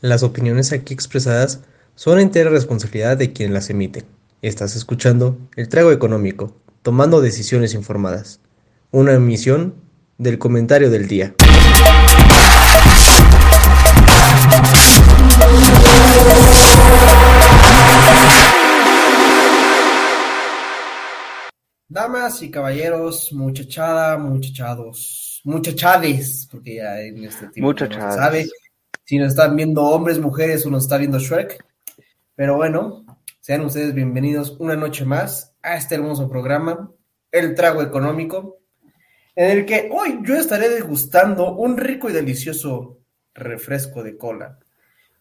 Las opiniones aquí expresadas son entera responsabilidad de quien las emite. Estás escuchando El Trago Económico, tomando decisiones informadas. Una emisión del comentario del día. Damas y caballeros, muchachada, muchachados, muchachades, porque ya en este tiempo no se Muchachades. sabe si nos están viendo hombres, mujeres o nos está viendo Shrek. Pero bueno, sean ustedes bienvenidos una noche más a este hermoso programa, El Trago Económico, en el que hoy yo estaré degustando un rico y delicioso refresco de cola.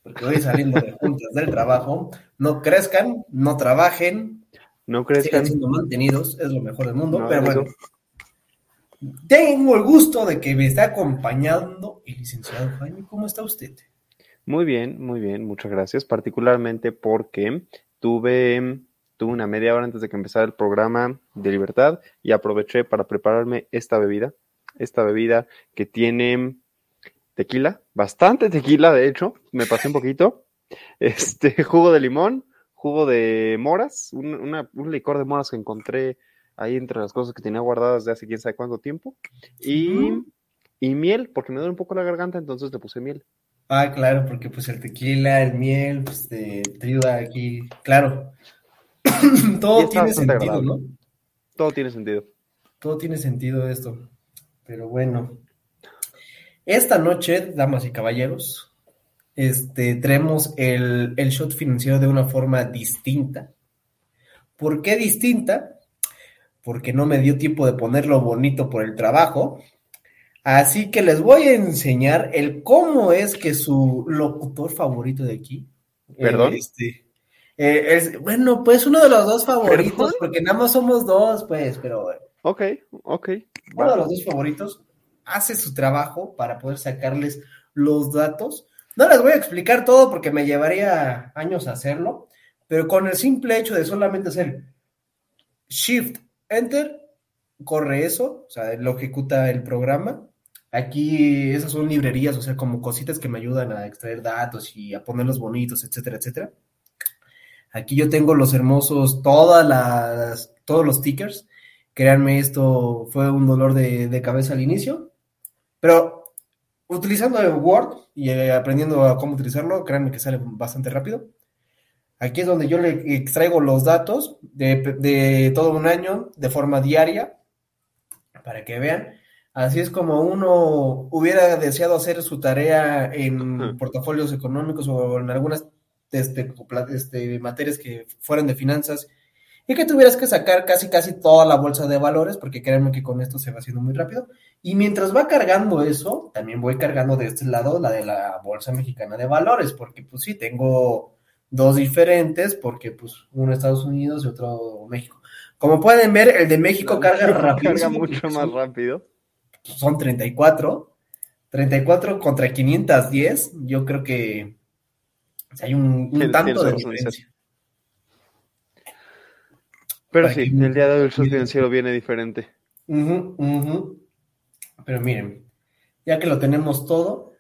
Porque hoy saliendo de juntas del trabajo, no crezcan, no trabajen, ¿No sigan crezcan? siendo mantenidos, es lo mejor del mundo, No, pero eso. Tengo el gusto de que me está acompañando el licenciado Jaime. ¿Cómo está usted? Muy bien, muy bien, muchas gracias. Particularmente porque tuve, tuve una media hora antes de que empezara el programa de Libertad y aproveché para prepararme esta bebida. Esta bebida que tiene tequila, bastante tequila, de hecho, me pasé un poquito. Este, jugo de limón, jugo de moras, un, una- un licor de moras que encontré ahí entre las cosas que tenía guardadas de hace quién sabe cuánto tiempo. Y, y miel, porque me duele un poco la garganta, entonces le puse miel. Ah, claro, porque pues el tequila, el miel, pues te, te ayuda aquí. Claro. Todo tiene sentido, agradable. ¿no? Todo tiene sentido. Todo tiene sentido esto. Pero bueno. Esta noche, damas y caballeros, este, traemos el, el shot financiero de una forma distinta. ¿Por qué distinta? Porque no me dio tiempo de ponerlo bonito por el trabajo. Así que les voy a enseñar el cómo es que su locutor favorito de aquí. ¿Perdón? eh, este, eh, es- bueno, pues uno de los dos favoritos, ¿Perdón? porque nada más somos dos, pues, pero Ok, ok. uno va. de los dos favoritos hace su trabajo para poder sacarles los datos. No les voy a explicar todo porque me llevaría años hacerlo, pero con el simple hecho de solamente hacer Shift Enter, corre eso, o sea, lo ejecuta el programa. Aquí esas son librerías, o sea, como cositas que me ayudan a extraer datos y a ponerlos bonitos, etcétera, etcétera. Aquí yo tengo los hermosos, todas las, todos los stickers. Créanme, esto fue un dolor de, de cabeza al inicio, pero utilizando el Word y eh, aprendiendo a cómo utilizarlo, créanme que sale bastante rápido. Aquí es donde yo le extraigo los datos de, de todo un año de forma diaria, para que vean. Así es como uno hubiera deseado hacer su tarea en portafolios económicos o en algunas este, este, materias que fueran de finanzas y que tuvieras que sacar casi casi toda la bolsa de valores, porque créanme que con esto se va haciendo muy rápido. Y mientras va cargando eso, también voy cargando de este lado la de la bolsa mexicana de valores, porque pues sí, tengo dos diferentes, porque pues uno Estados Unidos y otro México. Como pueden ver, el de México carga rápido. Carga mucho más rápido. Son 34. 34 contra 510. Yo creo que hay un, tanto de diferencia. Pero Para sí, que- el día de hoy el shot financiero viene diferente. Ujú, ujú. Pero miren, ya que lo tenemos todo,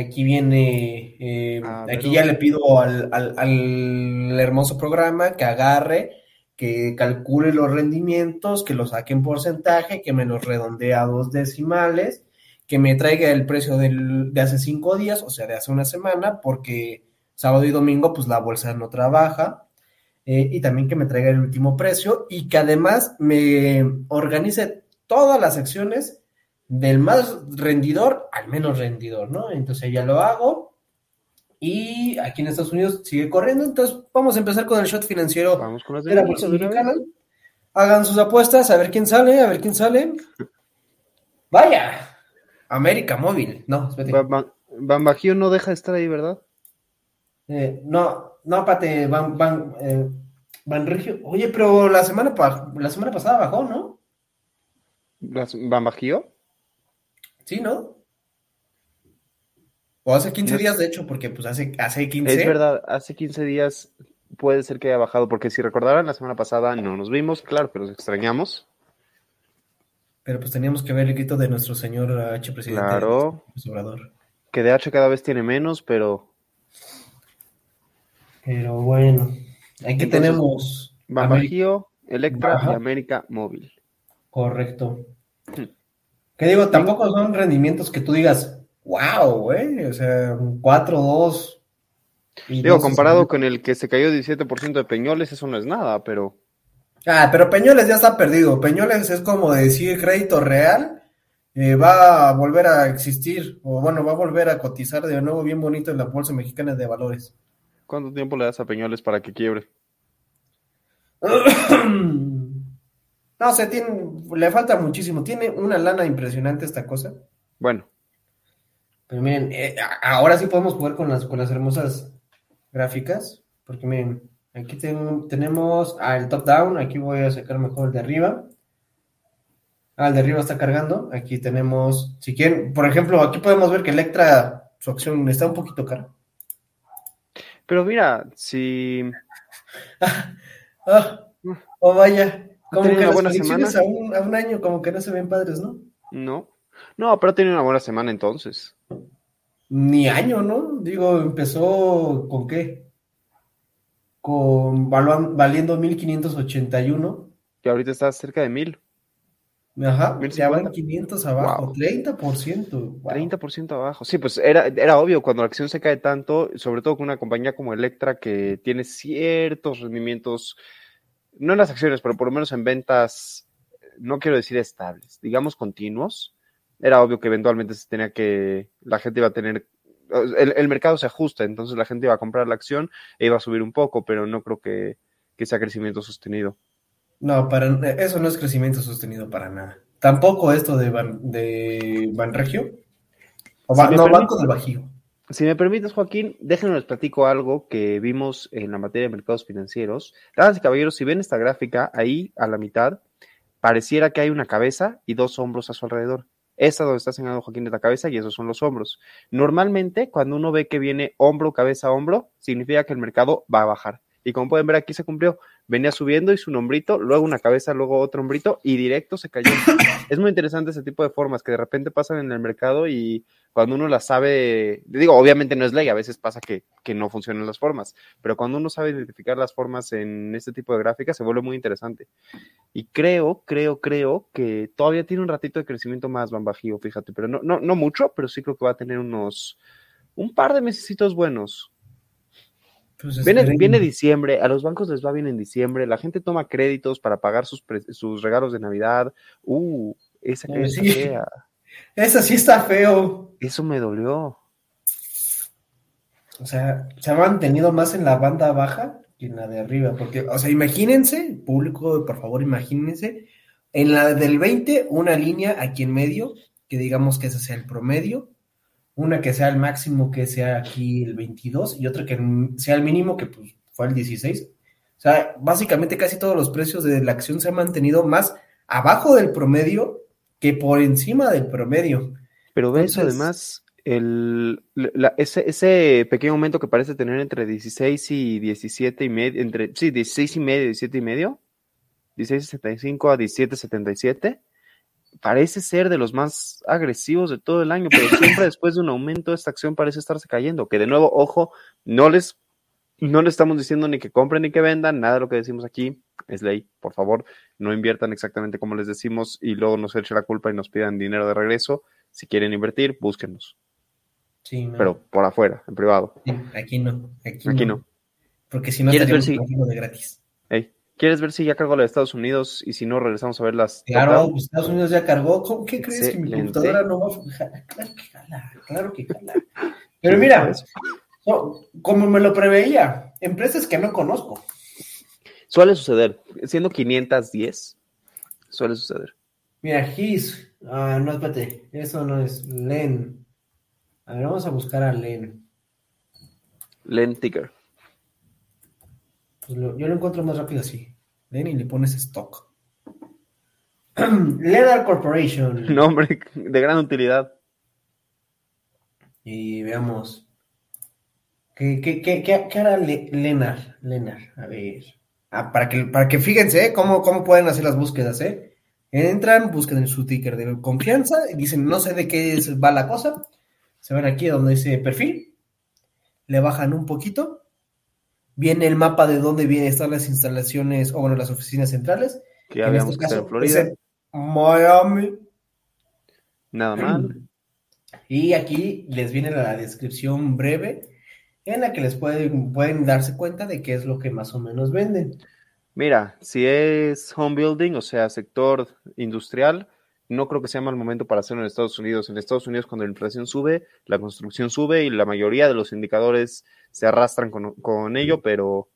aquí viene, eh, aquí ya le pido al, al- al hermoso programa que agarre, que calcule los rendimientos, que los saque en porcentaje, que me los redondee a dos decimales, que me traiga el precio del- de hace cinco días, o sea, de hace una semana, porque sábado y domingo pues la bolsa no trabaja. Eh, y también que me traiga el último precio y que además me organice todas las secciones del más rendidor al menos rendidor, ¿no? Entonces ya lo hago y aquí en Estados Unidos sigue corriendo, entonces vamos a empezar con el shot financiero Vamos con las de la bolsa mexicana. Hagan sus apuestas, a ver quién sale, a ver quién sale. Vaya, América Móvil, no, espérate. Ba- Ba- Bambajío no deja de estar ahí, ¿verdad? Eh, no, no, pate, van, van, eh, van Regio. Oye, pero la semana, la semana pasada bajó, ¿no? ¿Bambajío? Sí, ¿no? O hace 15 No. días, de hecho, porque pues hace, hace 15. Es verdad, hace 15 días puede ser que haya bajado, porque si recordarán, la semana pasada no nos vimos, claro, pero nos extrañamos. Pero pues teníamos que ver el grito de nuestro señor H presidente. Claro. Obrador. Que DH cada vez tiene menos, pero Pero bueno, aquí Entonces, tenemos Bajío, Electra Ajá. y América Móvil. Correcto. Hmm. Que digo, tampoco son rendimientos que tú digas, wow, güey, o sea, un 4-2. y Digo, no comparado con el que se cayó 17% de Peñoles, eso no es nada, pero Ah, pero Peñoles ya está perdido. Peñoles es como decir crédito real, eh, va a volver a existir, o bueno, va a volver a cotizar de nuevo bien bonito en la Bolsa Mexicana de Valores. ¿cuánto tiempo le das a Peñoles para que quiebre? No sé, tiene, le falta muchísimo. Tiene una lana impresionante esta cosa. Bueno, Pero miren, eh, ahora sí podemos jugar con las, con las hermosas gráficas. Porque miren, aquí ten- tenemos al top down. Aquí voy a sacar mejor el de arriba. Ah, el de arriba está cargando. Aquí tenemos, si quieren, por ejemplo, aquí podemos ver que Electra, su acción está un poquito cara. pero mira, si Ah, oh vaya. Como que las buena predicciones semana. a un, a un año como que no se ven padres, ¿no? no, no, pero ha tenido una buena semana entonces. Ni año, ¿no? Digo, empezó con qué? Con valuan- valiendo 1581. Que ahorita está cerca de mil, Ajá, 1050. ya van 500 abajo, Wow. 30%. wow. 30% abajo. Sí, pues era, era obvio cuando la acción se cae tanto, sobre todo con una compañía como Electra que tiene ciertos rendimientos, no en las acciones, pero por lo menos en ventas, no quiero decir estables, digamos continuos. Era obvio que eventualmente se tenía que, la gente iba a tener, el, el mercado se ajusta, entonces la gente iba a comprar la acción e iba a subir un poco, pero no creo que, que sea crecimiento sostenido. No, para, eso no es crecimiento sostenido para nada. Tampoco esto de, Ban, de Banregio. O Si Ba- me no, permite- Banco del Bajío. Si me permites, Joaquín, déjenme les platico algo que vimos en la materia de mercados financieros. Damas y caballeros, si ven esta gráfica, ahí a la mitad, pareciera que hay una cabeza y dos hombros a su alrededor. Esta donde está señalando Joaquín es la cabeza y esos son los hombros. Normalmente, cuando uno ve que viene hombro, cabeza, hombro, significa que el mercado va a bajar. Y como pueden ver aquí se cumplió. Venía subiendo y su nombrito, luego una cabeza, luego otro hombrito y directo se cayó. Es muy interesante ese tipo de formas que de repente pasan en el mercado y cuando uno las sabe, digo, obviamente no es ley, a veces pasa que, que no funcionan las formas, pero cuando uno sabe identificar las formas en este tipo de gráficas se vuelve muy interesante. Y creo, creo, creo que todavía tiene un ratito de crecimiento más Ban Bajío, fíjate, pero no, no, no mucho, pero sí creo que va a tener unos, un par de mesecitos buenos. Pues Viene, viene diciembre, a los bancos les va bien en diciembre, la gente toma créditos para pagar sus, sus regalos de Navidad. Uh, esa cabeza sí. fea. Eso sí está feo. Eso me dolió. O sea, se ha mantenido más en la banda baja que en la de arriba. Porque, o sea, imagínense, público, por favor, imagínense, en la del 20, una línea aquí en medio, que digamos que ese sea el promedio, una que sea el máximo, que sea aquí el 22, y otra que sea el mínimo, que pues fue el 16. O sea, básicamente casi todos los precios de la acción se han mantenido más abajo del promedio que por encima del promedio. Pero ve eso Entonces- además, el, la- ese, ese pequeño aumento que parece tener entre 16 y 17 y medio, entre, sí, 16 y medio, 17 y medio, 16.75 a 17.77, parece ser de los más agresivos de todo el año, pero siempre después de un aumento esta acción parece estarse cayendo, que de nuevo, ojo, no les, no les estamos diciendo ni que compren ni que vendan, nada de lo que decimos aquí es ley, por favor, no inviertan exactamente como les decimos y luego nos echen la culpa y nos pidan dinero de regreso. Si quieren invertir, búsquenos, Sí, no. pero por afuera, en privado. Sí, aquí no, aquí, Aquí no. no. Porque si no ¿Quieres ver si- de gratis. Ey, ¿Quieres ver si ya cargo la de Estados Unidos y si no regresamos a ver las Claro, pues Estados Unidos ya cargó. ¿Cómo, ¿Qué crees que mi computadora no va a jalar? Claro que jala, claro que jala. Pero mira, no, como me lo preveía, empresas que no conozco. Suele suceder, siendo 510, suele suceder. Mira, His, ah, no, espérate, eso no es Len. A ver, vamos a buscar a Len. Len Ticker. Pues lo- yo lo encuentro más rápido así. Len y le pones stock. Lennar Corporation. Nombre de gran utilidad. Y veamos. ¿Qué, qué, qué, qué, hará Le- Lenar? Lenar, a ver. Ah, para que, para que fíjense ¿eh? cómo, cómo pueden hacer las búsquedas, ¿eh? Entran, buscan en su ticker de confianza y dicen, no sé de qué es- va la cosa. Se van aquí donde dice perfil. le bajan un poquito, viene el mapa de dónde vienen estar las instalaciones, o bueno, las oficinas centrales. Que en habíamos este caso en Florida. es en Miami. Nada mal. Y aquí les viene la descripción breve en la que les pueden, pueden darse cuenta de qué es lo que más o menos venden. Mira, si es home building, o sea, sector industrial, no creo que sea mal momento para hacerlo en Estados Unidos. En Estados Unidos, cuando la inflación sube, la construcción sube y la mayoría de los indicadores se arrastran con, con ello, pero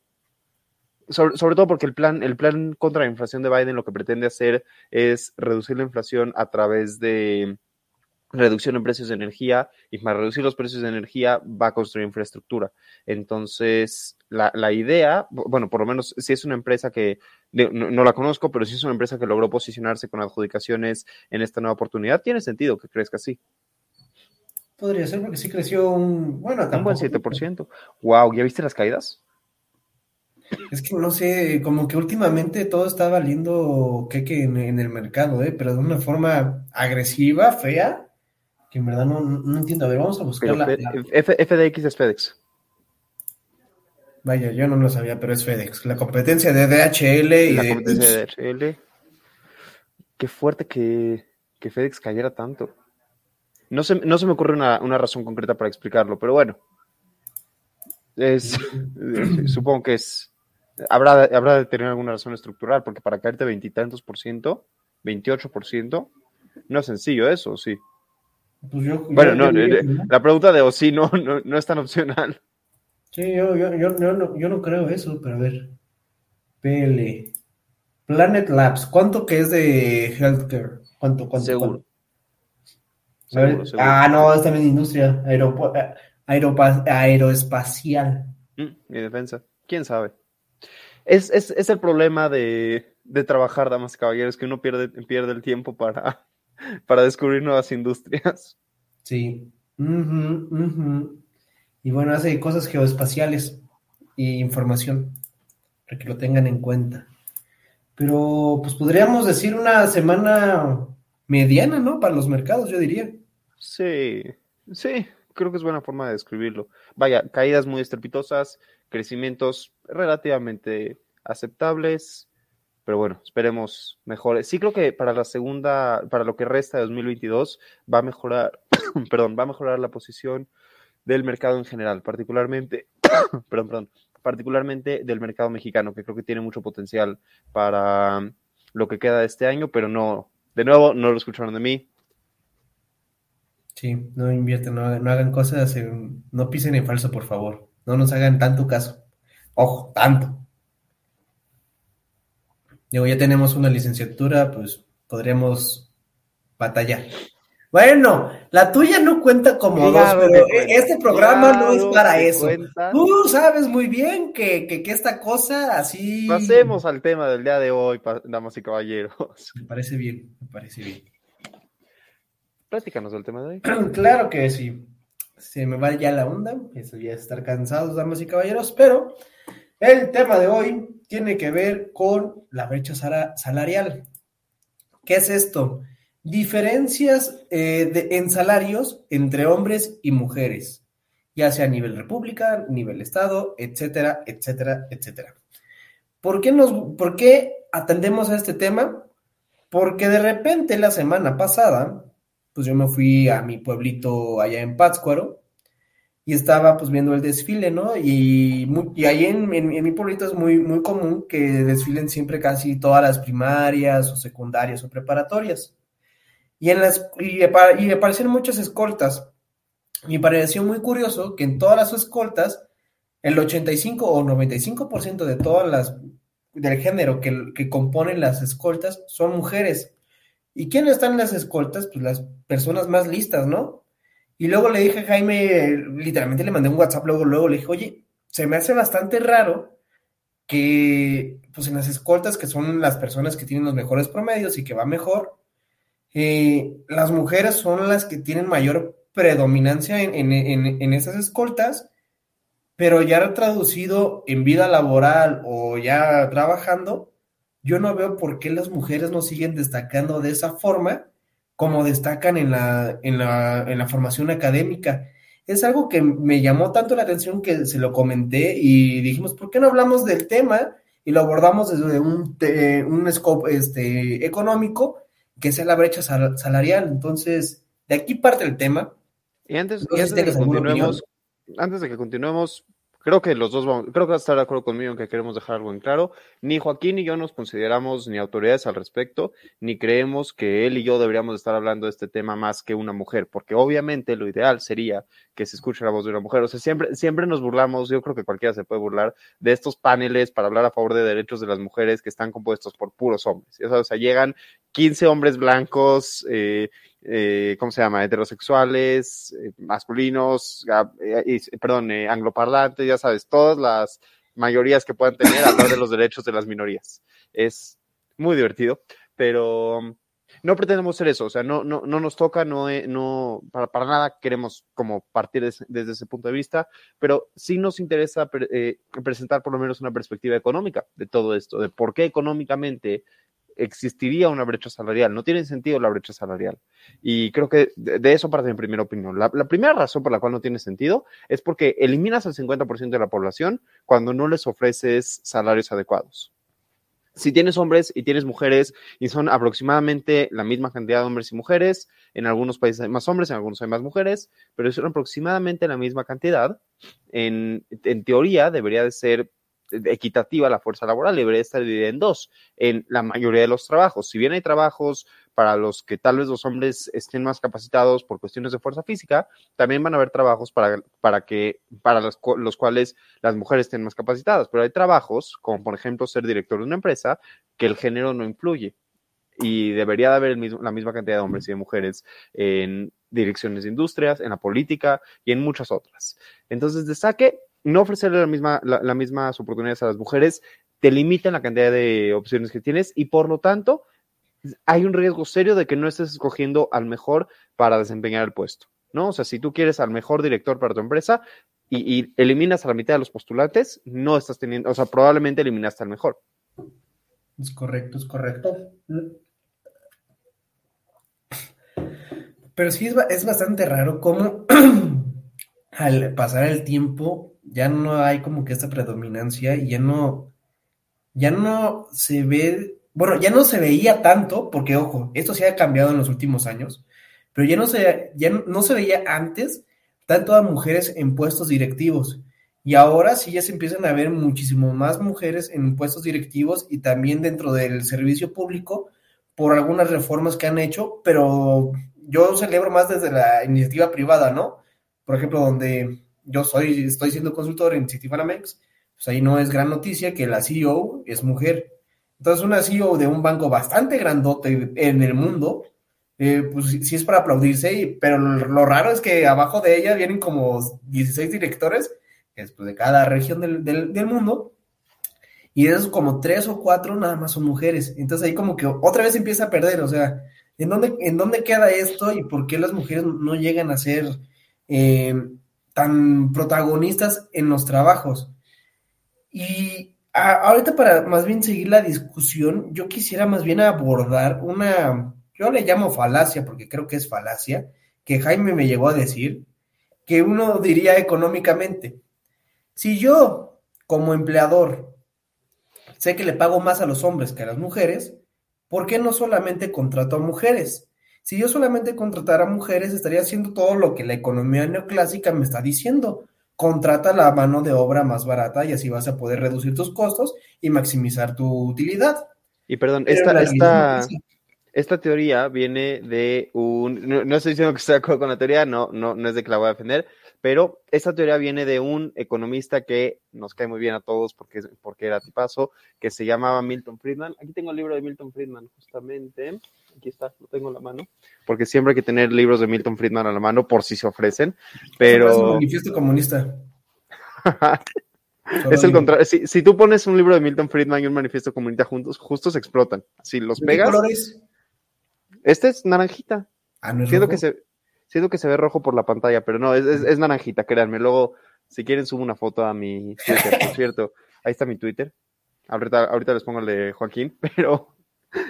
sobre, sobre, todo porque el plan, el plan contra la inflación de Biden lo que pretende hacer es reducir la inflación a través de reducción en precios de energía y para reducir los precios de energía va a construir infraestructura. Entonces, la, la idea, bueno, por lo menos si es una empresa que no, no, la conozco, pero si es una empresa que logró posicionarse con adjudicaciones en esta nueva oportunidad, tiene sentido que crezca así. Podría ser porque sí creció un, bueno, un buen 7%. Wow, ¿ya viste las caídas? Es que no sé, como que últimamente todo está valiendo queque en, en el mercado, ¿eh? pero de una forma agresiva, fea, que en verdad no, no entiendo. A ver, vamos a buscar la, FDX es FedEx. Vaya, yo no lo sabía, pero es FedEx. La competencia de DHL y la de... competencia de DHL. Qué fuerte que, que FedEx cayera tanto. No se, no se me ocurre una, una, razón concreta para explicarlo, pero bueno. Es, supongo que es. Habrá, habrá de tener alguna razón estructural, porque para caerte veintitantos por ciento, 28 por ciento, no es sencillo eso, sí. Pues yo, bueno, yo, no, yo, ¿no? la pregunta de o sí no, no, no es tan opcional. Sí, yo, yo, yo, yo, no, yo no creo eso, pero a ver. PL. Planet Labs, ¿cuánto que es de healthcare? ¿Cuánto, cuánto? Seguro. cuánto? Seguro, seguro. Ah, no, es también industria aeropa, aeroespacial. Mm, mi defensa. ¿Quién sabe? Es, es, es el problema de, de, trabajar, damas y caballeros, que uno pierde, pierde el tiempo para, para descubrir nuevas industrias. Sí. Uh -huh, uh -huh. Y bueno, hace cosas geoespaciales y información, para que lo tengan en cuenta. Pero pues podríamos decir una semana mediana, ¿no? Para los mercados, yo diría. Sí, sí, creo que es buena forma de describirlo. Vaya, caídas muy estrepitosas, crecimientos relativamente aceptables, pero bueno, esperemos mejores. Sí creo que para la segunda, para lo que resta de 2022, va a mejorar, perdón, va a mejorar la posición del mercado en general, particularmente, perdón, perdón, particularmente del mercado mexicano, que creo que tiene mucho potencial para lo que queda de este año, pero no, de nuevo, no lo escucharon de mí. Sí, no invierten, no, no hagan cosas, en, no pisen en falso, por favor. No nos hagan tanto caso. Ojo, tanto. Digo, ya tenemos una licenciatura, pues podríamos batallar. Bueno, la tuya no cuenta como claro, dos, pero cuenta, este programa claro, no es para eso. Tú sabes muy bien que, que, que, esta cosa así. Pasemos al tema del día de hoy, damas y caballeros. Me parece bien, me parece bien. Platícanos del tema de hoy. claro que sí. Se me va ya la onda, eso ya es estar cansados, damas y caballeros, pero el tema de hoy tiene que ver con la brecha salarial. ¿Qué es esto? diferencias eh, de, en salarios entre hombres y mujeres, ya sea a nivel república, nivel estado, etcétera, etcétera, etcétera. ¿Por qué, nos, ¿Por qué atendemos a este tema? Porque de repente la semana pasada, pues yo me fui a mi pueblito allá en Pátzcuaro y estaba pues viendo el desfile, ¿no? Y, y ahí en, en, mi pueblito es muy, muy común que desfilen siempre casi todas las primarias o secundarias o preparatorias y, en las, y, y aparecieron muchas escoltas. Me pareció muy curioso que en todas las escoltas, el 85 o 95% de todas las del género que, que, componen las escoltas son mujeres. ¿Y quiénes están en las escoltas? Pues las personas más listas, ¿no? Y luego le dije a Jaime, literalmente le mandé un WhatsApp, luego, luego le dije, oye, se me hace bastante raro que, pues en las escoltas, que son las personas que tienen los mejores promedios y que va mejor, eh, las mujeres son las que tienen mayor predominancia en, en, en, esas escoltas, pero ya traducido en vida laboral o ya trabajando, yo no veo por qué las mujeres no siguen destacando de esa forma como destacan en la, en la, en la formación académica. es algo que me llamó tanto la atención que se lo comenté y dijimos, ¿por qué no hablamos del tema? Y lo abordamos desde un, un scope este, económico, que sea la brecha salarial. Entonces, de aquí parte el tema. Y antes, de que continuemos, antes de que continuemos, creo que los dos vamos, creo que va a estar de acuerdo conmigo en que queremos dejar algo en claro. Ni Joaquín ni yo nos consideramos ni autoridades al respecto, ni creemos que él y yo deberíamos estar hablando de este tema más que una mujer, porque obviamente lo ideal sería que se escuche la voz de una mujer. O sea, siempre, siempre nos burlamos, yo creo que cualquiera se puede burlar de estos paneles para hablar a favor de derechos de las mujeres que están compuestos por puros hombres. O sea, llegan 15 hombres blancos, eh, eh, ¿cómo se llama? Heterosexuales, eh, masculinos, eh, perdón, angloparlantes, ya sabes, todas las mayorías que puedan tener hablar de los derechos de las minorías. Es muy divertido, pero um, no pretendemos ser eso, o sea, no, no, no nos toca, no, no para, para, nada queremos como partir desde ese punto de vista, pero sí nos interesa presentar por lo menos una perspectiva económica de todo esto, de por qué económicamente existiría una brecha salarial. No tiene sentido la brecha salarial. Y creo que de, eso parte mi primera opinión. La, primera razón por la cual no tiene sentido es porque eliminas al 50% de la población cuando no les ofreces salarios adecuados. Si tienes hombres y tienes mujeres y son aproximadamente la misma cantidad de hombres y mujeres, en algunos países hay más hombres, en algunos hay más mujeres, pero son aproximadamente la misma cantidad, en, en teoría debería de ser equitativa la fuerza laboral, debería estar dividida en dos, en la mayoría de los trabajos. Si bien hay trabajos para los que tal vez los hombres estén más capacitados por cuestiones de fuerza física, también van a haber trabajos para, para, que, para los, los cuales las mujeres estén más capacitadas, pero hay trabajos, como por ejemplo ser director de una empresa, que el género no influye y debería de haber la misma cantidad de hombres y de mujeres en direcciones de industrias, en la política y en muchas otras. Entonces, de saque, no ofrecerle la misma, la, mismas oportunidades a las mujeres te limitan la cantidad de opciones que tienes y por lo tanto hay un riesgo serio de que no estés escogiendo al mejor para desempeñar el puesto, ¿no? O sea, si tú quieres al mejor director para tu empresa y, eliminas a la mitad de los postulantes, no estás teniendo, o sea, probablemente eliminaste al mejor. Es correcto, es correcto. Pero sí es bastante raro cómo al pasar el tiempo ya no hay como que esta predominancia y ya no, ya no se ve, bueno, ya no se veía tanto, porque ojo, esto se ha cambiado en los últimos años, pero ya no se, ya no, se veía antes tanto a mujeres en puestos directivos. Y ahora sí ya se empiezan a ver muchísimo más mujeres en puestos directivos y también dentro del servicio público por algunas reformas que han hecho, pero yo celebro más desde la iniciativa privada, ¿no? Por ejemplo, donde yo soy, estoy siendo consultor en Citibanamex, pues ahí no es gran noticia que la CEO es mujer. Entonces, una CEO de un banco bastante grandote en el mundo, eh, pues sí es para aplaudirse, pero lo, raro es que abajo de ella vienen como 16 directores, después de cada región del, del, mundo, y de esos como tres o cuatro nada más son mujeres. Entonces ahí como que otra vez empieza a perder, o sea, ¿en dónde, en dónde queda esto y por qué las mujeres no llegan a ser... Eh, tan protagonistas en los trabajos. Y ahorita para más bien seguir la discusión, yo quisiera más bien abordar una, yo le llamo falacia porque creo que es falacia, que Jaime me llegó a decir, que uno diría económicamente, si yo como empleador sé que le pago más a los hombres que a las mujeres, ¿por qué no solamente contrato a mujeres? Si yo solamente contratara mujeres, estaría haciendo todo lo que la economía neoclásica me está diciendo. Contrata la mano de obra más barata y así vas a poder reducir tus costos y maximizar tu utilidad. Y perdón, esta, esta, esta teoría viene de un, no, estoy diciendo que esté de acuerdo con la teoría, no, no, no es de que la voy a defender, pero esta teoría viene de un economista que nos cae muy bien a todos porque, porque era tipazo, que se llamaba Milton Friedman. Aquí tengo el libro de Milton Friedman, justamente aquí está, lo tengo en la mano, porque siempre hay que tener libros de Milton Friedman a la mano por si se ofrecen, pero... Es un manifiesto comunista. es el contrario. Si, tú pones un libro de Milton Friedman y un manifiesto comunista juntos, justos explotan. Si los pegas... ¿Qué colores? Este es naranjita. Ah, no es siento, que se, siento que se ve rojo por la pantalla, pero no, es, es, naranjita, créanme. Luego, si quieren, subo una foto a mi Twitter, por cierto. Ahí está mi Twitter. Ahorita, ahorita les pongo el de Joaquín, pero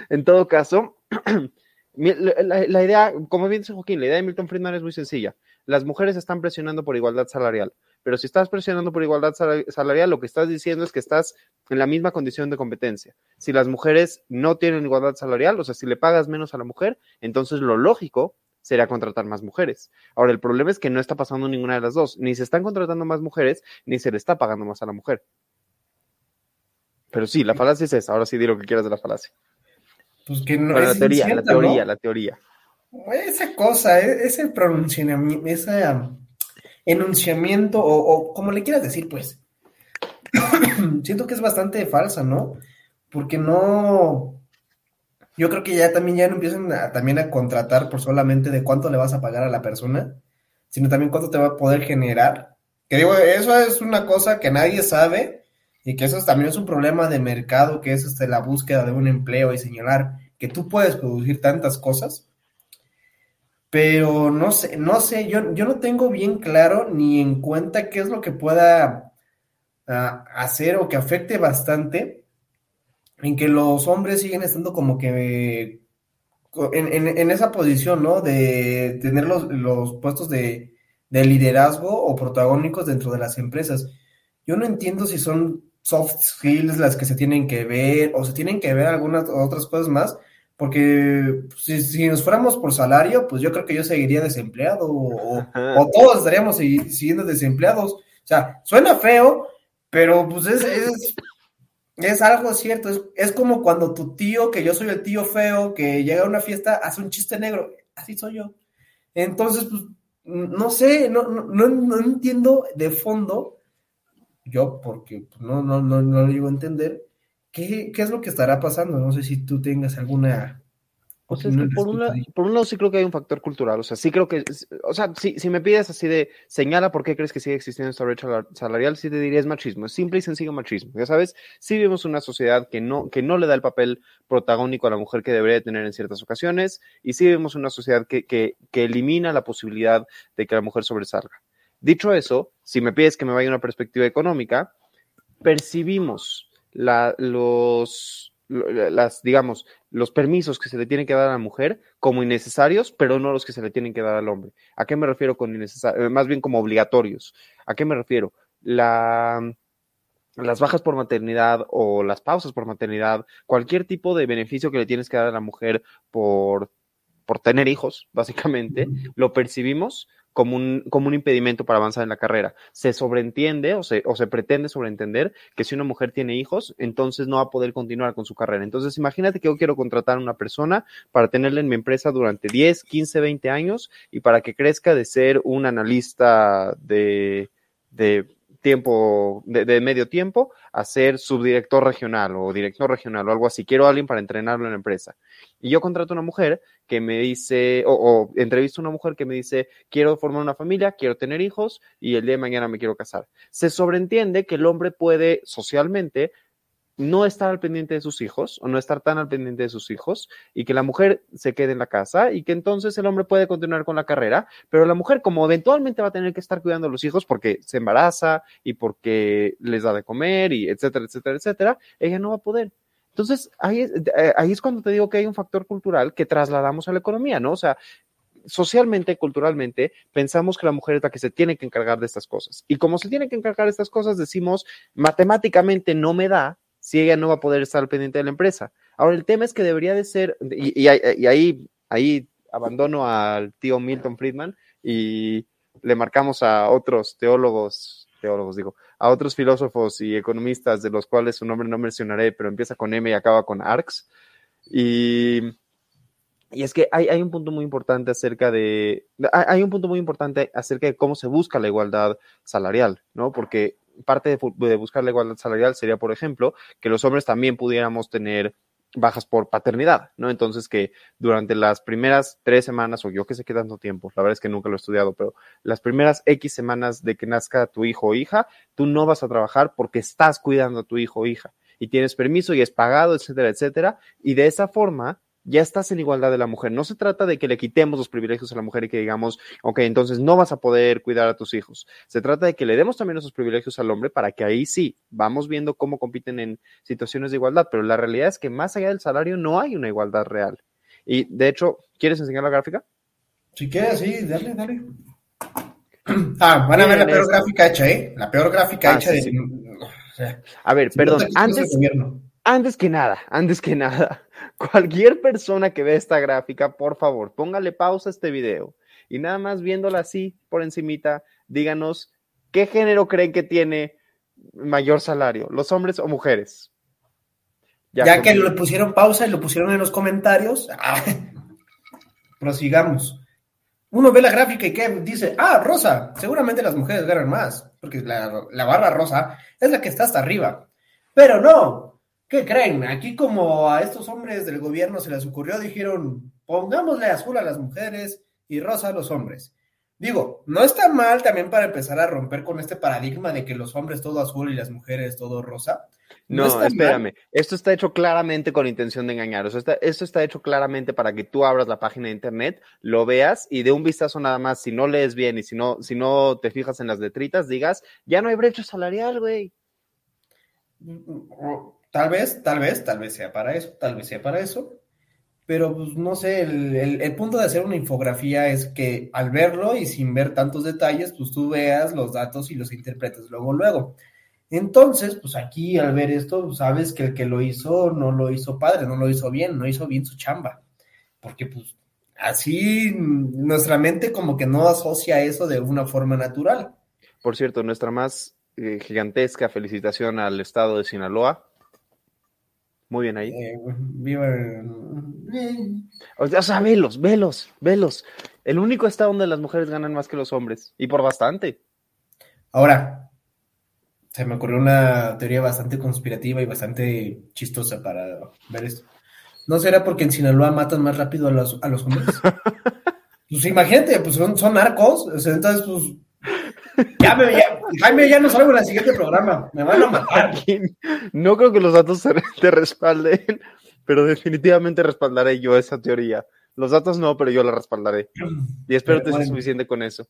en todo caso, la, idea, como bien dice Joaquín, la idea de Milton Friedman es muy sencilla. las mujeres están presionando por igualdad salarial. Pero si estás presionando por igualdad salarial, lo que estás diciendo es que estás en la misma condición de competencia. Si las mujeres no tienen igualdad salarial, o sea, si le pagas menos a la mujer, entonces lo lógico sería contratar más mujeres. Ahora, el problema es que no está pasando ninguna de las dos. Ni se están contratando más mujeres, ni se le está pagando más a la mujer. Pero sí, la falacia es esa. Ahora sí di lo que quieras de la falacia. Pues que no la teoría, la teoría, la teoría. Esa cosa, e-, ese pronunciamiento, ese enunciamiento, o, o como le quieras decir, pues, siento que es bastante falsa, ¿no? Porque no, yo creo que ya también ya no empiezan a, también a contratar por solamente de cuánto le vas a pagar a la persona, sino también cuánto te va a poder generar. Que digo, eso es una cosa que nadie sabe y que eso también es un problema de mercado, que es este, la búsqueda de un empleo y señalar que tú puedes producir tantas cosas. Pero no sé, no sé, yo, yo no tengo bien claro ni en cuenta qué es lo que pueda ah, hacer o que afecte bastante en que los hombres siguen estando como que en, esa posición, ¿no? De tener los, puestos de, liderazgo o protagónicos dentro de las empresas. Yo no entiendo si son soft skills las que se tienen que ver o se tienen que ver algunas otras cosas más, porque si, nos fuéramos por salario, pues yo creo que yo seguiría desempleado o, todos estaríamos siguiendo desempleados. O sea, suena feo, pero pues es es algo cierto, es, como cuando tu tío, que yo soy el tío feo, que llega a una fiesta, hace un chiste negro, así soy yo. Entonces, pues, no sé, no, no, no, entiendo de fondo, yo porque pues, no, no, no, no lo llego a entender, qué, qué es lo que estará pasando. No sé si tú tengas alguna o sea, por, un lado, sí creo que hay un factor cultural, o sea, sí creo que, o sea, si, si me pides así de señala por qué crees que sigue existiendo esta brecha salarial, sí te diría es machismo, es simple y sencillo machismo, ya sabes, sí vivimos una sociedad que no, que no le da el papel protagónico a la mujer que debería tener en ciertas ocasiones, y sí vivimos una sociedad que, que, que elimina la posibilidad de que la mujer sobresalga. Dicho eso, si me pides que me vaya a una perspectiva económica, percibimos la, los, las, digamos, los permisos que se le tienen que dar a la mujer como innecesarios, pero no los que se le tienen que dar al hombre. ¿A qué me refiero con innecesarios? Eh, más bien como obligatorios. ¿A qué me refiero? La, las bajas por maternidad o las pausas por maternidad, cualquier tipo de beneficio que le tienes que dar a la mujer por, por tener hijos, básicamente, lo percibimos como un, como un impedimento para avanzar en la carrera. Se sobreentiende o se, o se pretende sobreentender que si una mujer tiene hijos, entonces no va a poder continuar con su carrera. Entonces, imagínate que yo quiero contratar a una persona para tenerla en mi empresa durante 10, 15, 20 años y para que crezca de ser un analista de, de tiempo, de, medio tiempo, a ser subdirector regional o director regional o algo así. Quiero a alguien para entrenarlo en la empresa. Y yo contrato a una mujer que me dice, o, o entrevisto a una mujer que me dice, quiero formar una familia, quiero tener hijos y el día de mañana me quiero casar. Se sobreentiende que el hombre puede socialmente no estar al pendiente de sus hijos o no estar tan al pendiente de sus hijos y que la mujer se quede en la casa y que entonces el hombre puede continuar con la carrera, pero la mujer como eventualmente va a tener que estar cuidando a los hijos porque se embaraza y porque les da de comer y etcétera, etcétera, etcétera, ella no va a poder. Entonces, ahí, eh, ahí es cuando te digo que hay un factor cultural que trasladamos a la economía, ¿no? O sea, socialmente, culturalmente, pensamos que la mujer es la que se tiene que encargar de estas cosas. Y como se tiene que encargar de estas cosas, decimos, matemáticamente no me da, si ella no va a poder estar al pendiente de la empresa. Ahora, el tema es que debería de ser, y, ahí, ahí abandono al tío Milton Friedman y le marcamos a otros teólogos, teólogos digo, a otros filósofos y economistas de los cuales su nombre no mencionaré, pero empieza con M y acaba con Arx. Y, y es que hay, hay, un punto muy importante acerca de, hay un punto muy importante acerca de cómo se busca la igualdad salarial, ¿no? Porque parte de, buscar la igualdad salarial sería, por ejemplo, que los hombres también pudiéramos tener bajas por paternidad, ¿no? Entonces que durante las primeras tres semanas, o yo que sé qué tanto tiempo, la verdad es que nunca lo he estudiado, pero las primeras X semanas de que nazca tu hijo o hija, tú no vas a trabajar porque estás cuidando a tu hijo o hija y tienes permiso y es pagado, etcétera, etcétera. Y de esa forma, ya estás en igualdad de la mujer. No se trata de que le quitemos los privilegios a la mujer y que digamos, ok, entonces no vas a poder cuidar a tus hijos. Se trata de que le demos también esos privilegios al hombre para que ahí sí vamos viendo cómo compiten en situaciones de igualdad. Pero la realidad es que más allá del salario no hay una igualdad real. Y de hecho, ¿quieres enseñar la gráfica? Si quieres, sí, dale, dale. Ah, van a ver la peor gráfica hecha, ¿eh? La peor gráfica Ah, hecha sí, de. sí. o sea, A ver, si perdón, antes, gobierno. Antes que nada, antes que nada, cualquier persona que vea esta gráfica, por favor, póngale pausa a este video y nada más viéndola así por encimita, díganos qué género creen que tiene mayor salario, los hombres o mujeres. Ya, que le pusieron pausa y lo pusieron en los comentarios, ah, prosigamos. Uno ve la gráfica y que dice, ah, rosa, seguramente las mujeres ganan más, porque la, la barra rosa es la que está hasta arriba. Pero no, ¿qué creen? Aquí como a estos hombres del gobierno se les ocurrió, dijeron, pongámosle azul a las mujeres y rosa a los hombres. Digo, no está mal también para empezar a romper con este paradigma de que los hombres todo azul y las mujeres todo rosa. No, está mal. espérame. Esto está hecho claramente con intención de engañar. O sea, está- esto está hecho claramente para que tú abras la página de internet, lo veas y de un vistazo nada más, si no lees bien y si no, si no te fijas en las letritas, digas, ya no hay brecha salarial, güey. Tal vez, tal vez, tal vez sea para eso, tal vez sea para eso. Pero pues no sé, el, punto de hacer una infografía es que al verlo y sin ver tantos detalles, pues tú veas los datos y los interpretes luego, luego. Entonces, pues aquí al ver esto, pues, sabes que el que lo hizo no lo hizo padre, no lo hizo bien, no hizo bien su chamba. Porque pues así nuestra mente como que no asocia eso de una forma natural. Por cierto, nuestra más eh, gigantesca felicitación al estado de Sinaloa. Muy bien ahí. Eh, viva... O sea, o sea, velos, velos, velos. El único estado donde las mujeres ganan más que los hombres. Y por bastante. Ahora, se me ocurrió una teoría bastante conspirativa y bastante chistosa para ver esto. ¿No será porque en Sinaloa matan más rápido a los, a los hombres? Pues imagínate, pues son, son narcos, o sea, entonces pues... Ya me, ya, Jaime, ya no salgo en el siguiente programa, me van a matar. No creo que los datos te, respalden, pero definitivamente respaldaré yo esa teoría. Los datos no, pero yo la respaldaré. Y espero Pero que sea suficiente con eso.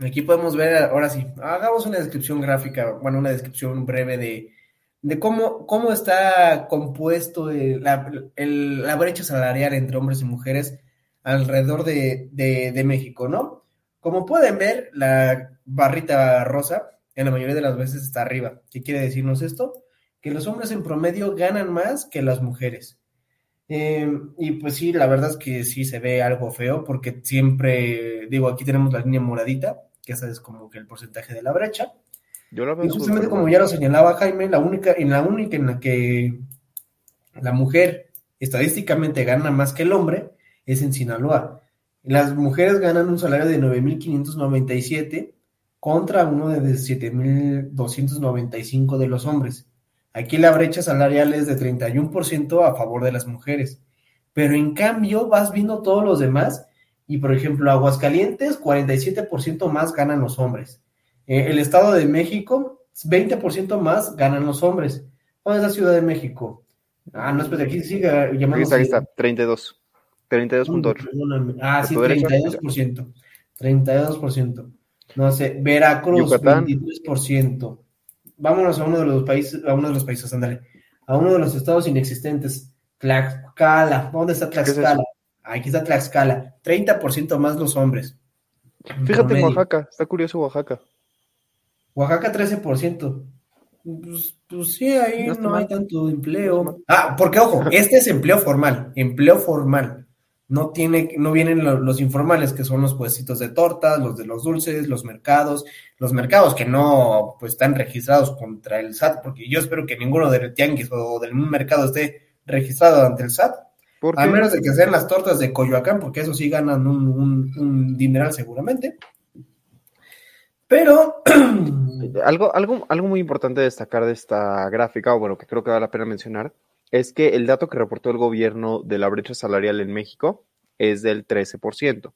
Aquí podemos ver, ahora sí, hagamos una descripción gráfica, bueno, una descripción breve de, de cómo, cómo está compuesto el- la, el- la brecha salarial entre hombres y mujeres alrededor de, de- de México, ¿no? Como pueden ver, la barrita rosa en la mayoría de las veces está arriba. ¿Qué quiere decirnos esto? Que los hombres en promedio ganan más que las mujeres. Eh, y pues sí, la verdad es que sí se ve algo feo porque siempre, digo, aquí tenemos la línea moradita, que esa es como que el porcentaje de la brecha. Yo lo veo Y justamente como ya lo señalaba Jaime, la única, en la única en la que la mujer estadísticamente gana más que el hombre es en Sinaloa. Las mujeres ganan un salario de 9.597 contra uno de 7.295 de los hombres. Aquí la brecha salarial es de 31% a favor de las mujeres. Pero en cambio vas viendo todos los demás y por ejemplo Aguascalientes 47% más ganan los hombres. Eh, el Estado de México 20% más ganan los hombres. ¿Dónde es la Ciudad de México? Ah, no, espera, aquí sigue llamando. está, aquí está, 32. 32.8. Perdóname. Ah, ¿A sí, tu derecha? 32%. 32%. No sé, Veracruz, Yucatán. 23%. Vámonos a uno de los países, a uno de los países, ándale. A uno de los estados inexistentes. Tlaxcala. ¿Dónde está es Tlaxcala? eso? Aquí está Tlaxcala. 30% más los hombres. Fíjate en. Oaxaca, está curioso Oaxaca. Oaxaca 13%. Pues, pues sí, ahí No hay tanto empleo. Ah, porque ojo, este es empleo formal, empleo formal. No tiene, no vienen lo- los informales, que son los puestitos de tortas, los de los dulces, los mercados, los mercados que no pues están registrados contra el SAT, porque yo espero que ninguno del tianguis o del mercado esté registrado ante el SAT, ¿Por a menos de que sean las tortas de Coyoacán, porque eso sí ganan un, un, un dineral seguramente. Pero Algo, algo, algo muy importante de destacar de esta gráfica, o bueno, que creo que vale la pena mencionar, es que el dato que reportó el gobierno de la brecha salarial en México es del 13%.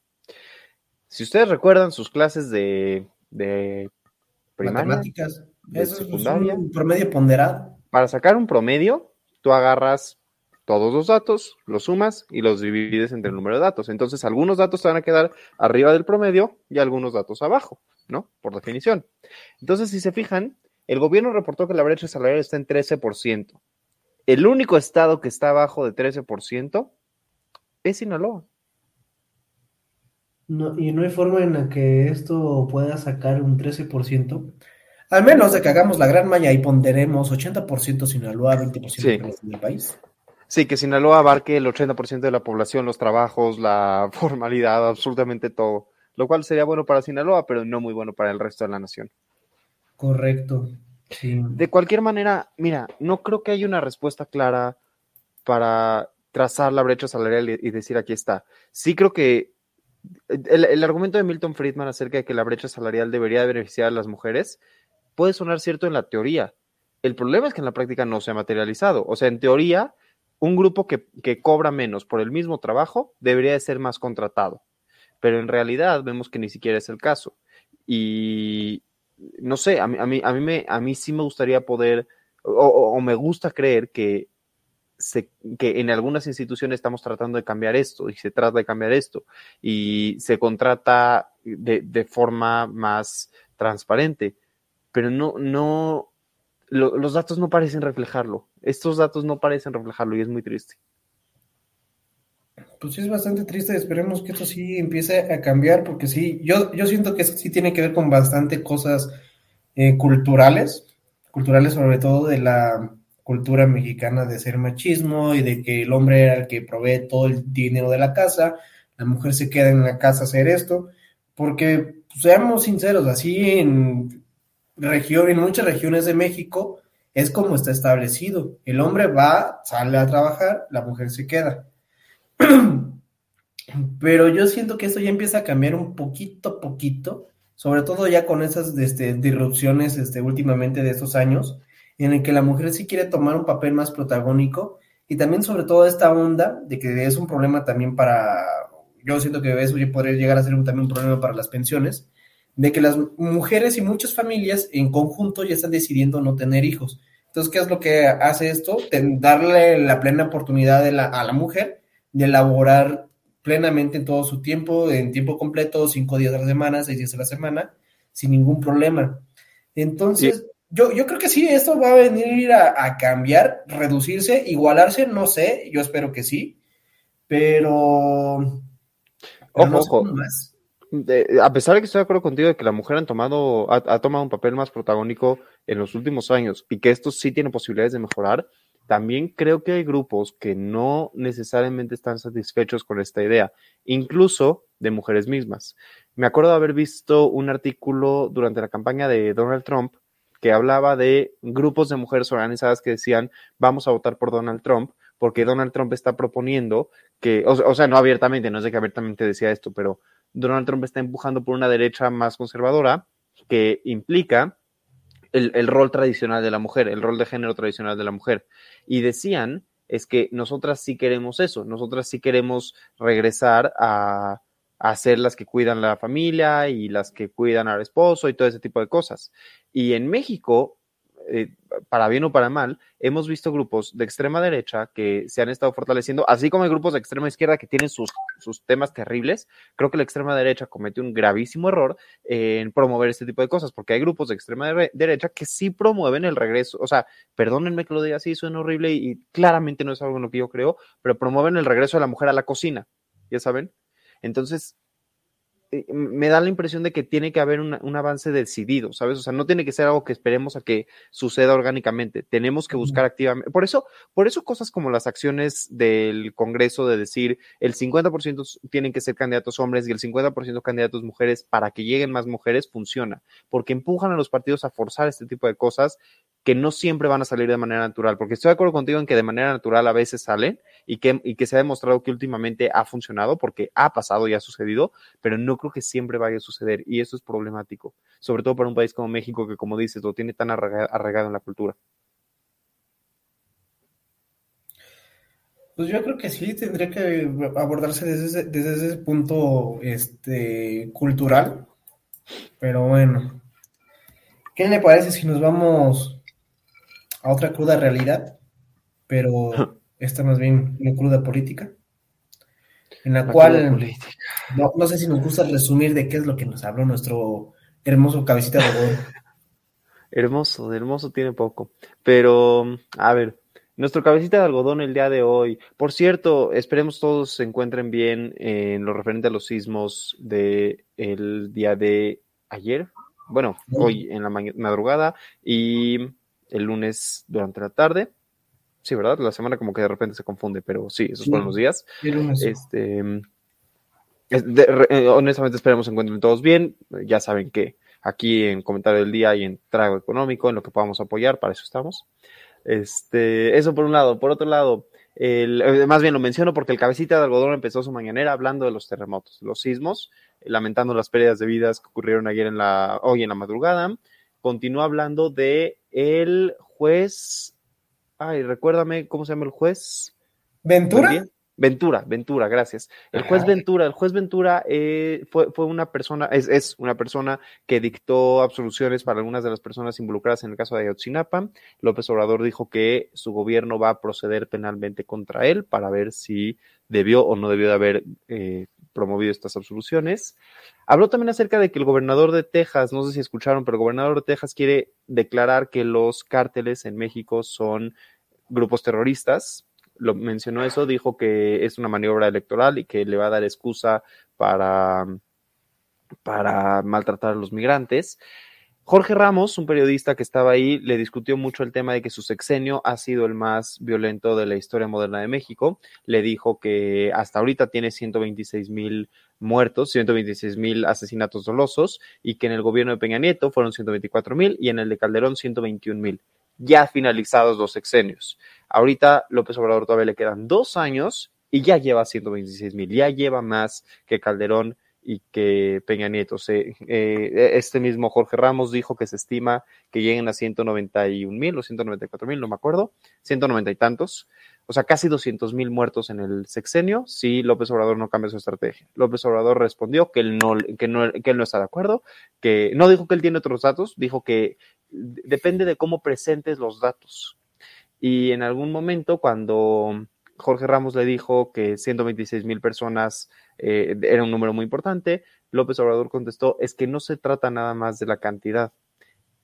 Si ustedes recuerdan sus clases de, de primaria, matemáticas, de eso es un promedio ponderado. para sacar un promedio, tú agarras todos los datos, los sumas y los divides entre el número de datos. Entonces, algunos datos te van a quedar arriba del promedio y algunos datos abajo, ¿no? Por definición. Entonces, si se fijan, el gobierno reportó que la brecha salarial está en 13%. El único estado que está abajo de 13% es Sinaloa. No, y no hay forma en la que esto pueda sacar un 13%. Al menos de que hagamos la gran malla y ponderemos 80% Sinaloa, 20% Sí. del país. Sí, que Sinaloa abarque el 80% de la población, los trabajos, la formalidad, absolutamente todo. Lo cual sería bueno para Sinaloa, pero no muy bueno para el resto de la nación. Correcto. De cualquier manera, mira, no creo que haya una respuesta clara para trazar la brecha salarial y decir aquí está. Sí creo que el, argumento de Milton Friedman acerca de que la brecha salarial debería de beneficiar a las mujeres puede sonar cierto en la teoría. El problema es que en la práctica no se ha materializado. O sea, en teoría, un grupo que, que cobra menos por el mismo trabajo debería de ser más contratado. Pero en realidad vemos que ni siquiera es el caso. Y no sé, a mí, a mí, a mí, me, a mí sí me gustaría poder, o, o- me gusta creer que, se, que en algunas instituciones estamos tratando de cambiar esto y se trata de cambiar esto y se contrata de, de forma más transparente, pero no, no, lo- los datos no parecen reflejarlo. Estos datos no parecen reflejarlo y es muy triste. Pues sí, es bastante triste. Esperemos que esto sí empiece a cambiar, porque sí, yo, yo siento que sí tiene que ver con bastante cosas eh, culturales, culturales sobre todo de la cultura mexicana de ser machismo y de que el hombre era el que provee todo el dinero de la casa, la mujer se queda en la casa a hacer esto, porque pues, seamos sinceros, así en región, en muchas regiones de México es como está establecido. El hombre va, sale a trabajar, la mujer se queda. Pero yo siento que esto ya empieza a cambiar un poquito poquito, sobre todo ya con esas este, disrupciones este, últimamente de estos años, en el que la mujer sí quiere tomar un papel más protagónico y también sobre todo esta onda de que es un problema también para, yo siento que eso podría llegar a ser un, también un problema para las pensiones, de que las mujeres y muchas familias en conjunto ya están decidiendo no tener hijos. Entonces, ¿qué es lo que hace esto? Darle la plena oportunidad a la mujer de elaborar plenamente en todo su tiempo, en tiempo completo, cinco días a la semana, seis días a la semana, sin ningún problema. Entonces, Sí. yo, yo creo que sí, esto va a venir a, a cambiar, reducirse, igualarse, no sé, yo espero que sí, pero, pero Ojo, no de- a pesar de que estoy de acuerdo contigo de que la mujer han tomado, ha, ha tomado un papel más protagónico en los últimos años y que esto sí tiene posibilidades de mejorar, también creo que hay grupos que no necesariamente están satisfechos con esta idea, incluso de mujeres mismas. Me acuerdo de haber visto un artículo durante la campaña de Donald Trump que hablaba de grupos de mujeres organizadas que decían vamos a votar por Donald Trump porque Donald Trump está proponiendo que, o, sea, no abiertamente, no sé que abiertamente decía esto, pero Donald Trump está empujando por una derecha más conservadora que implica el, rol tradicional de la mujer, el rol de género tradicional de la mujer. Y decían, es que nosotras sí queremos eso, nosotras sí queremos regresar a, a ser las que cuidan la familia y las que cuidan al esposo y todo ese tipo de cosas. Y en México, eh, para bien o para mal, hemos visto grupos de extrema derecha que se han estado fortaleciendo, así como hay grupos de extrema izquierda que tienen sus, sus temas terribles. Creo que la extrema derecha comete un gravísimo error en promover este tipo de cosas, porque hay grupos de extrema de derecha que sí promueven el regreso, o sea, perdónenme que lo diga así, suena horrible y, y claramente no es algo en lo que yo creo, pero promueven el regreso de la mujer a la cocina, ya saben. Entonces, me da la impresión de que tiene que haber un avance decidido, ¿sabes? O sea, no tiene que ser algo que esperemos a que suceda orgánicamente. Tenemos que buscar activamente. Por eso, por eso cosas como las acciones del Congreso de decir el 50% tienen que ser candidatos hombres y el 50% candidatos mujeres para que lleguen más mujeres funciona, porque empujan a los partidos a forzar este tipo de cosas que no siempre van a salir de manera natural, porque estoy de acuerdo contigo en que de manera natural a veces salen y que, y que se ha demostrado que últimamente ha funcionado, porque ha pasado y ha sucedido, pero no creo que siempre vaya a suceder y eso es problemático, sobre todo para un país como México que, como dices, lo tiene tan arraigado, en la cultura. Pues yo creo que sí, tendría que abordarse desde ese, desde ese punto este, cultural, pero bueno, ¿qué le parece si nos vamos a otra cruda realidad? Pero esta más bien una cruda política, en la, la cual no, no, sé si nos gusta resumir de qué es lo que nos habló nuestro hermoso cabecita de oro. hermoso, de hermoso tiene poco, pero a ver, nuestro cabecita de algodón el día de hoy. Por cierto, esperemos todos se encuentren bien en lo referente a los sismos del el día de ayer, bueno, hoy en la madrugada y el lunes durante la tarde. Sí, ¿verdad? La semana como que de repente se confunde, pero sí, esos fueron los días. Este, eh, honestamente esperemos se encuentren todos bien. Ya saben que aquí en Comentario del Día y en Trago Económico, en lo que podamos apoyar, para eso estamos. Este, eso por un lado. Por otro lado, el, eh, más bien lo menciono porque el cabecita de algodón empezó su mañanera hablando de los terremotos, los sismos, lamentando las pérdidas de vidas que ocurrieron ayer en la, hoy en la madrugada. Continúa hablando de el juez, ay, recuérdame cómo se llama el juez. Ventura. Ventura, Ventura, gracias. El juez Ventura, el juez Ventura eh, fue, fue, una persona, es, es, una persona que dictó absoluciones para algunas de las personas involucradas en el caso de Ayotzinapa. López Obrador dijo que su gobierno va a proceder penalmente contra él para ver si debió o no debió de haber eh, promovido estas absoluciones. Habló también acerca de que el gobernador de Texas, no sé si escucharon, pero el gobernador de Texas quiere declarar que los cárteles en México son grupos terroristas lo mencionó eso, dijo que es una maniobra electoral y que le va a dar excusa para, para maltratar a los migrantes. Jorge Ramos, un periodista que estaba ahí, le discutió mucho el tema de que su sexenio ha sido el más violento de la historia moderna de México. Le dijo que hasta ahorita tiene 126 mil muertos, 126 mil asesinatos dolosos y que en el gobierno de Peña Nieto fueron 124 mil y en el de Calderón 121 mil ya finalizados los sexenios. Ahorita López Obrador todavía le quedan dos años y ya lleva 126 mil, ya lleva más que Calderón y que Peña Nieto. Eh, este mismo Jorge Ramos dijo que se estima que lleguen a 191 mil o 194 mil, no me acuerdo, 190 y tantos. O sea, casi 200 mil muertos en el sexenio si López Obrador no cambia su estrategia. López Obrador respondió que él no, que no, que él no está de acuerdo, que no dijo que él tiene otros datos, dijo que depende de cómo presentes los datos. Y en algún momento, cuando Jorge Ramos le dijo que 126 mil personas eh, era un número muy importante, López Obrador contestó, es que no se trata nada más de la cantidad.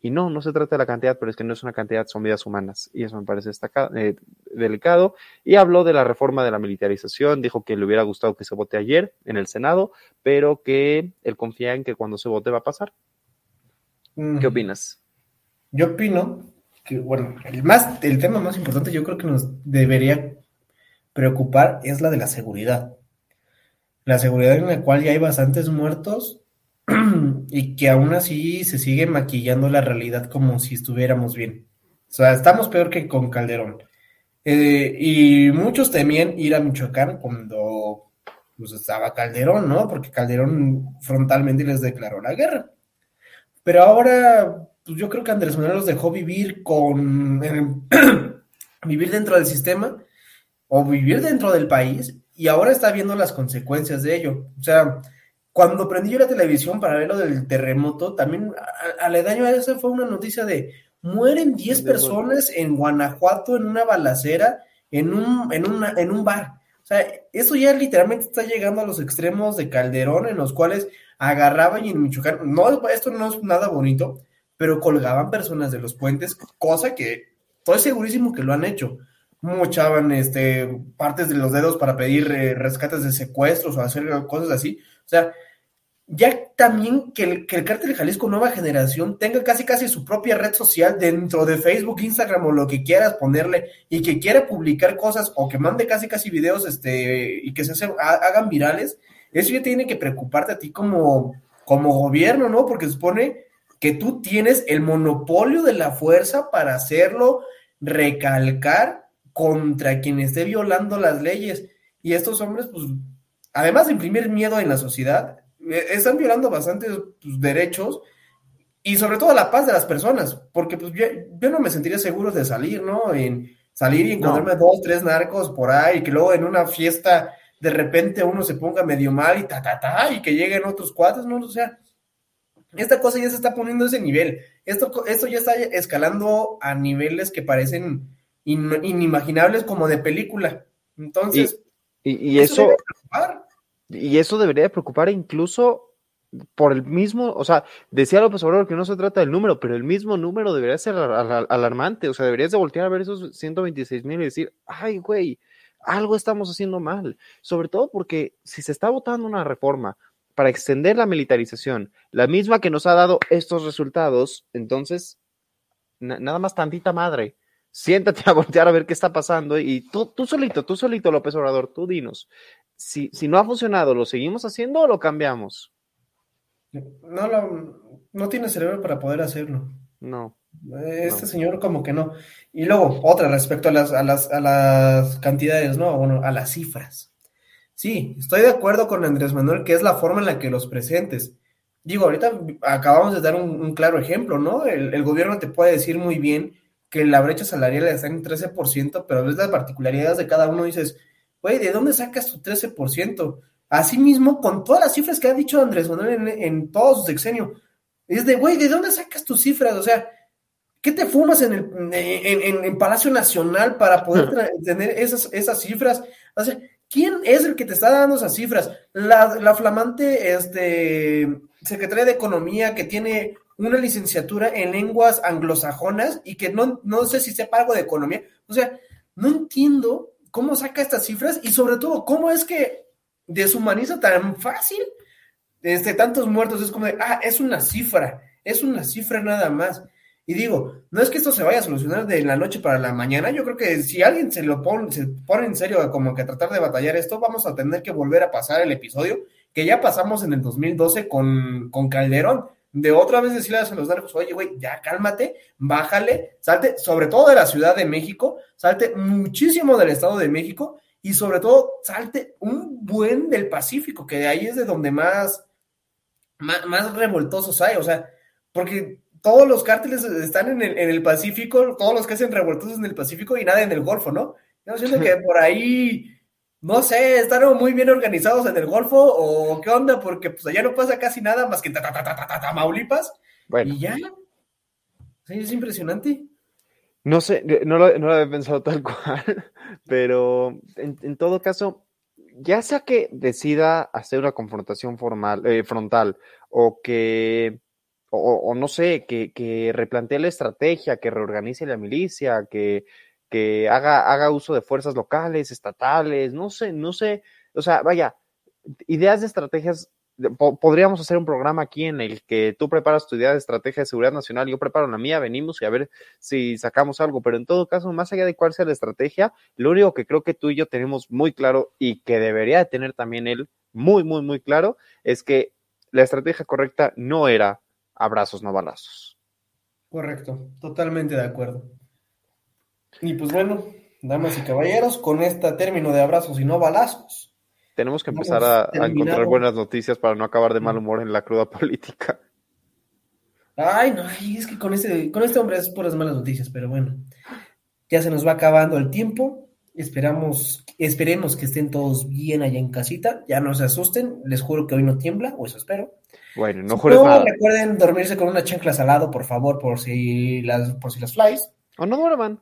Y no, no se trata de la cantidad, pero es que no es una cantidad, son vidas humanas. Y eso me parece destacado, eh, delicado. Y habló de la reforma de la militarización, dijo que le hubiera gustado que se vote ayer en el Senado, pero que él confía en que cuando se vote va a pasar. ¿Qué opinas? Yo opino que, bueno, el, más, el tema más importante yo creo que nos debería preocupar es la de la seguridad. La seguridad en la cual ya hay bastantes muertos y que aún así se sigue maquillando la realidad como si estuviéramos bien. O sea, estamos peor que con Calderón. Eh, y muchos temían ir a Michoacán cuando pues, estaba Calderón, ¿no? Porque Calderón frontalmente les declaró la guerra. Pero ahora pues yo creo que Andrés Manuel los dejó vivir con vivir dentro del sistema o vivir dentro del país y ahora está viendo las consecuencias de ello. O sea, cuando prendí yo la televisión para ver lo del terremoto, también aledaño a eso fue una noticia de mueren 10 personas en Guanajuato en una balacera en un, en, una, en un bar. O sea, eso ya literalmente está llegando a los extremos de Calderón, en los cuales agarraban y en Michoacán, no, esto no es nada bonito, pero colgaban personas de los puentes, cosa que estoy segurísimo que lo han hecho. Mochaban este, partes de los dedos para pedir eh, rescates de secuestros o hacer cosas así. O sea, ya también que el, que el cártel Jalisco Nueva Generación tenga casi casi su propia red social dentro de Facebook, Instagram o lo que quieras ponerle y que quiera publicar cosas o que mande casi casi videos este, y que se hagan virales, eso ya tiene que preocuparte a ti como, como gobierno, ¿no? Porque supone que tú tienes el monopolio de la fuerza para hacerlo recalcar contra quien esté violando las leyes. Y estos hombres, pues, además de imprimir miedo en la sociedad, están violando bastantes pues, derechos y sobre todo la paz de las personas, porque pues yo, no me sentiría seguro de salir, ¿no? En salir y encontrarme dos, tres narcos por ahí, y que luego en una fiesta de repente uno se ponga medio mal y ta, ta, ta, y que lleguen otros cuatro, ¿no? O sea, esta cosa ya se está poniendo a ese nivel. Esto, esto ya está escalando a niveles que parecen inimaginables como de película. Entonces, y, eso, y eso debería preocupar incluso por el mismo, o sea, decía López Obrador que no se trata del número, pero el mismo número debería ser alarmante, o sea, deberías de voltear a ver esos 126 mil y decir, ay, güey, algo estamos haciendo mal, sobre todo porque si se está votando una reforma para extender la militarización, la misma que nos ha dado estos resultados, entonces, nada más tantita madre, siéntate a voltear a ver qué está pasando y tú, tú solito, tú solito, López Obrador, tú dinos, si, si no ha funcionado, ¿lo seguimos haciendo o lo cambiamos? No, no tiene cerebro para poder hacerlo. No. Este señor como que no. Y luego, otra respecto a las, a las, a las cantidades, ¿no? Bueno, a las cifras. Sí, estoy de acuerdo con Andrés Manuel que es la forma en la que los presentes. Digo, ahorita acabamos de dar un, claro ejemplo, ¿no? El, gobierno te puede decir muy bien que la brecha salarial está en 13%, pero ves las particularidades de cada uno dices, güey, ¿de dónde sacas tu 13%? Asimismo, con todas las cifras que ha dicho Andrés Manuel en, todo su sexenio, es de, güey, ¿de dónde sacas tus cifras? O sea, ¿qué te fumas en el en, Palacio Nacional para poder tener esas, esas cifras? O sea, ¿quién es el que te está dando esas cifras? La, flamante este, secretaria de Economía que tiene una licenciatura en lenguas anglosajonas y que no, no sé si sepa algo de economía. O sea, no entiendo cómo saca estas cifras y sobre todo cómo es que deshumaniza tan fácil este, tantos muertos. Es como de, ah, es una cifra, es una cifra nada más. Y digo, no es que esto se vaya a solucionar de la noche para la mañana. Yo creo que si alguien se lo pone, se pone en serio como que tratar de batallar esto, vamos a tener que volver a pasar el episodio que ya pasamos en el 2012 con, con Calderón. De otra vez decirle a los narcos, oye, güey, ya cálmate, bájale, salte, sobre todo de la Ciudad de México, salte muchísimo del Estado de México y sobre todo salte un buen del Pacífico, que de ahí es de donde más, más, revoltosos hay, o sea, porque todos los cárteles están en el, en el, Pacífico, todos los que hacen revoltosos en el Pacífico y nada en el Golfo, ¿no? Yo siento que por ahí, no sé, están muy bien organizados en el Golfo o qué onda, porque pues allá no pasa casi nada más que ta, ta, ta, Tamaulipas bueno. y ya. Sí, es impresionante. No sé, no lo, no lo había pensado tal cual, pero en, todo caso, ya sea que decida hacer una confrontación formal, eh, frontal o que, o, no sé, que, que, replantee la estrategia, que reorganice la milicia, que, que haga, haga uso de fuerzas locales, estatales, no sé, no sé, o sea, vaya, ideas de estrategias podríamos hacer un programa aquí en el que tú preparas tu idea de estrategia de seguridad nacional, yo preparo la mía, venimos y a ver si sacamos algo, pero en todo caso, más allá de cuál sea la estrategia, lo único que creo que tú y yo tenemos muy claro y que debería de tener también él muy, muy, muy claro, es que la estrategia correcta no era abrazos, no balazos. Correcto, totalmente de acuerdo. Y pues bueno, damas y caballeros, con este término de abrazos y no balazos, tenemos que empezar a, encontrar buenas noticias para no acabar de mal humor en la cruda política. Ay, no, es que con este, con este hombre es puras malas noticias, pero bueno, ya se nos va acabando el tiempo. Esperamos, esperemos que estén todos bien allá en casita. Ya no se asusten, les juro que hoy no tiembla, o eso espero. Bueno, no jures no, recuerden dormirse con una chancla al lado, por favor, por si las, por si las flies. O no duerman.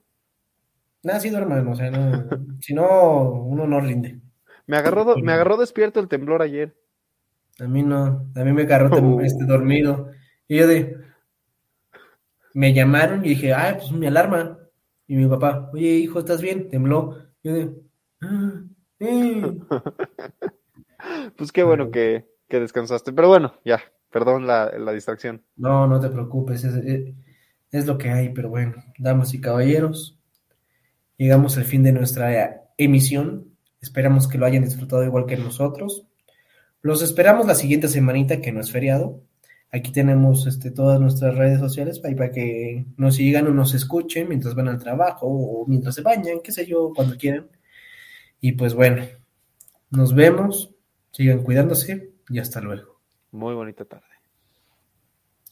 Nada, sí duerman, o sea, no, si no, uno no rinde. Me agarró, me agarró despierto el temblor ayer. A mí no, a mí me agarró uh. este, dormido. Y yo de, me llamaron y dije, ay, pues mi alarma. Y mi papá, oye, hijo, ¿estás bien? Tembló. Y yo de, ah, pues qué bueno que, descansaste. Pero bueno, ya, perdón la, distracción. No, no te preocupes, es, es, lo que hay, pero bueno, damas y caballeros, llegamos al fin de nuestra emisión. Esperamos que lo hayan disfrutado igual que nosotros. Los esperamos la siguiente semanita, que no es feriado. Aquí tenemos este, todas nuestras redes sociales para, que nos sigan o nos escuchen mientras van al trabajo o mientras se bañan, qué sé yo, cuando quieran. Y pues bueno, nos vemos, sigan cuidándose y hasta luego. Muy bonita tarde.